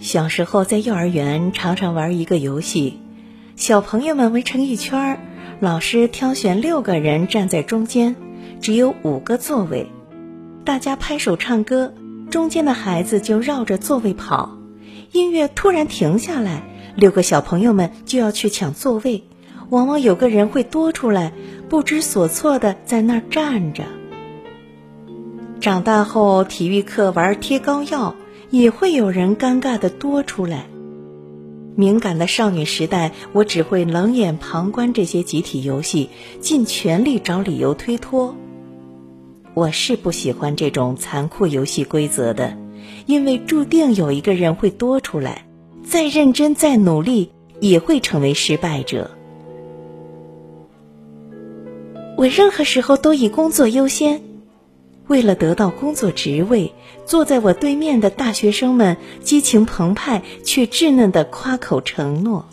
小时候在幼儿园常常玩一个游戏，小朋友们围成一圈儿，老师挑选六个人站在中间，只有五个座位，大家拍手唱歌，中间的孩子就绕着座位跑。音乐突然停下来，六个小朋友们就要去抢座位，往往有个人会多出来，不知所措的在那儿站着。长大后，体育课玩贴膏药，也会有人尴尬的多出来。敏感的少女时代，我只会冷眼旁观这些集体游戏，尽全力找理由推脱。我是不喜欢这种残酷游戏规则的，因为注定有一个人会多出来，再认真再努力，也会成为失败者。我任何时候都以工作优先。为了得到工作职位，坐在我对面的大学生们激情澎湃却稚嫩的夸口承诺。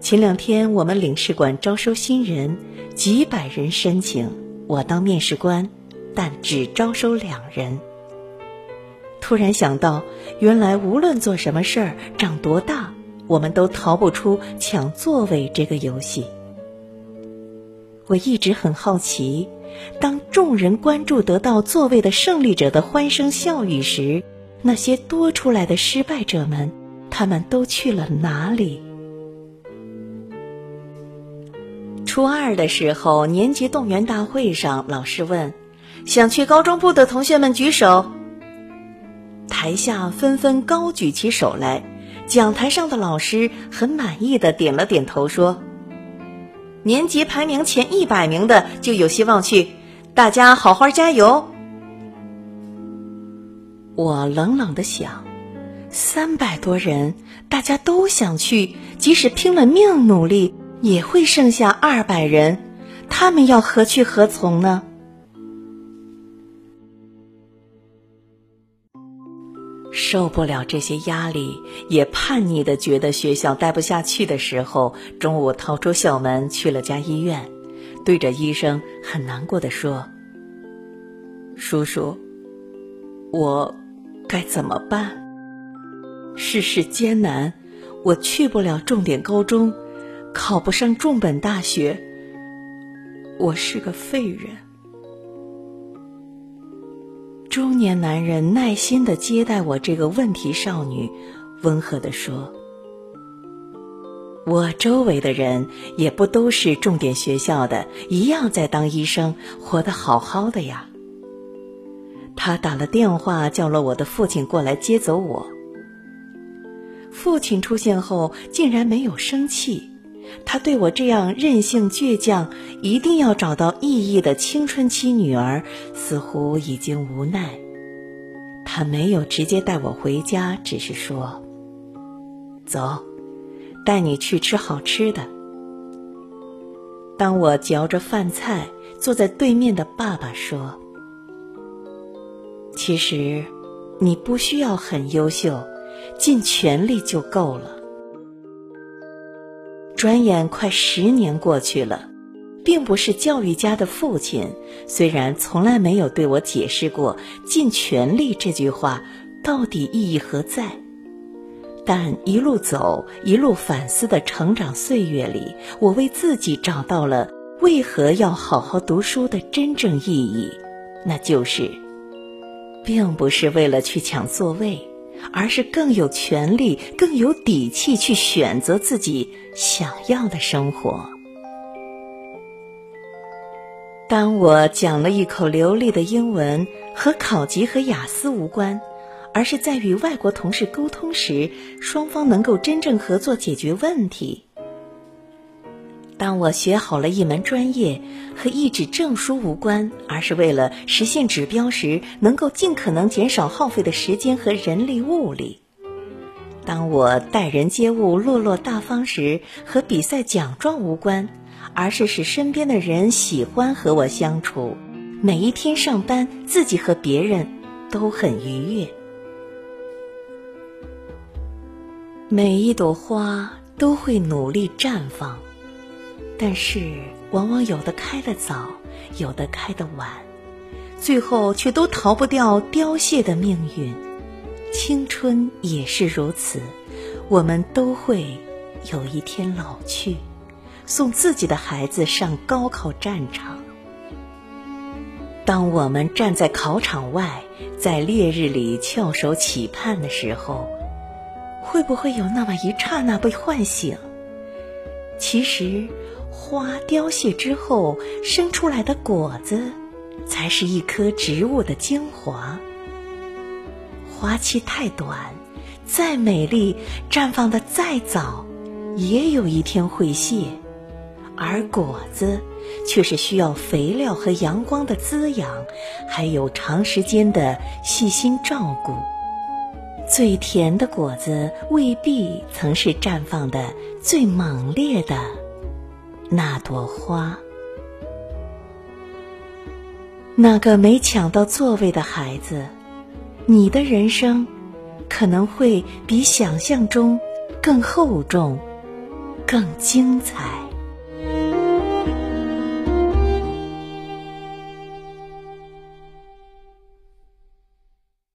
前两天我们领事馆招收新人，几百人申请，我当面试官，但只招收两人。突然想到，原来无论做什么事儿，长多大，我们都逃不出抢座位这个游戏。我一直很好奇。当众人关注得到座位的胜利者的欢声笑语时，那些多出来的失败者们，他们都去了哪里？初二的时候，年级动员大会上，老师问：“想去高中部的同学们举手。”台下纷纷高举起手来。讲台上的老师很满意的点了点头，说。年级排名前一百名的就有希望去，大家好好加油。我冷冷的想，三百多人，大家都想去，即使拼了命努力，也会剩下二百人，他们要何去何从呢？受不了这些压力，也叛逆的觉得学校待不下去的时候，中午逃出校门去了家医院，对着医生很难过的说：“叔叔，我该怎么办？世事艰难，我去不了重点高中，考不上重本大学，我是个废人。”中年男人耐心的接待我这个问题少女，温和的说：“我周围的人也不都是重点学校的，一样在当医生，活得好好的呀。”他打了电话叫了我的父亲过来接走我。父亲出现后，竟然没有生气。他对我这样任性倔强、一定要找到意义的青春期女儿，似乎已经无奈。他没有直接带我回家，只是说：“走，带你去吃好吃的。”当我嚼着饭菜，坐在对面的爸爸说：“其实，你不需要很优秀，尽全力就够了。”转眼快十年过去了，并不是教育家的父亲，虽然从来没有对我解释过“尽全力”这句话到底意义何在，但一路走、一路反思的成长岁月里，我为自己找到了为何要好好读书的真正意义，那就是，并不是为了去抢座位。而是更有权利、更有底气去选择自己想要的生活。当我讲了一口流利的英文，和考级和雅思无关，而是在与外国同事沟通时，双方能够真正合作解决问题。当我学好了一门专业，和一纸证书无关，而是为了实现指标时，能够尽可能减少耗费的时间和人力物力。当我待人接物落落大方时，和比赛奖状无关，而是使身边的人喜欢和我相处。每一天上班，自己和别人都很愉悦。每一朵花都会努力绽放。但是，往往有的开得早，有的开得晚，最后却都逃不掉凋谢的命运。青春也是如此，我们都会有一天老去，送自己的孩子上高考战场。当我们站在考场外，在烈日里翘首企盼的时候，会不会有那么一刹那被唤醒？其实，花凋谢之后生出来的果子，才是一棵植物的精华。花期太短，再美丽，绽放的再早，也有一天会谢；而果子。却是需要肥料和阳光的滋养，还有长时间的细心照顾。最甜的果子未必曾是绽放的最猛烈的那朵花。那个没抢到座位的孩子，你的人生可能会比想象中更厚重、更精彩。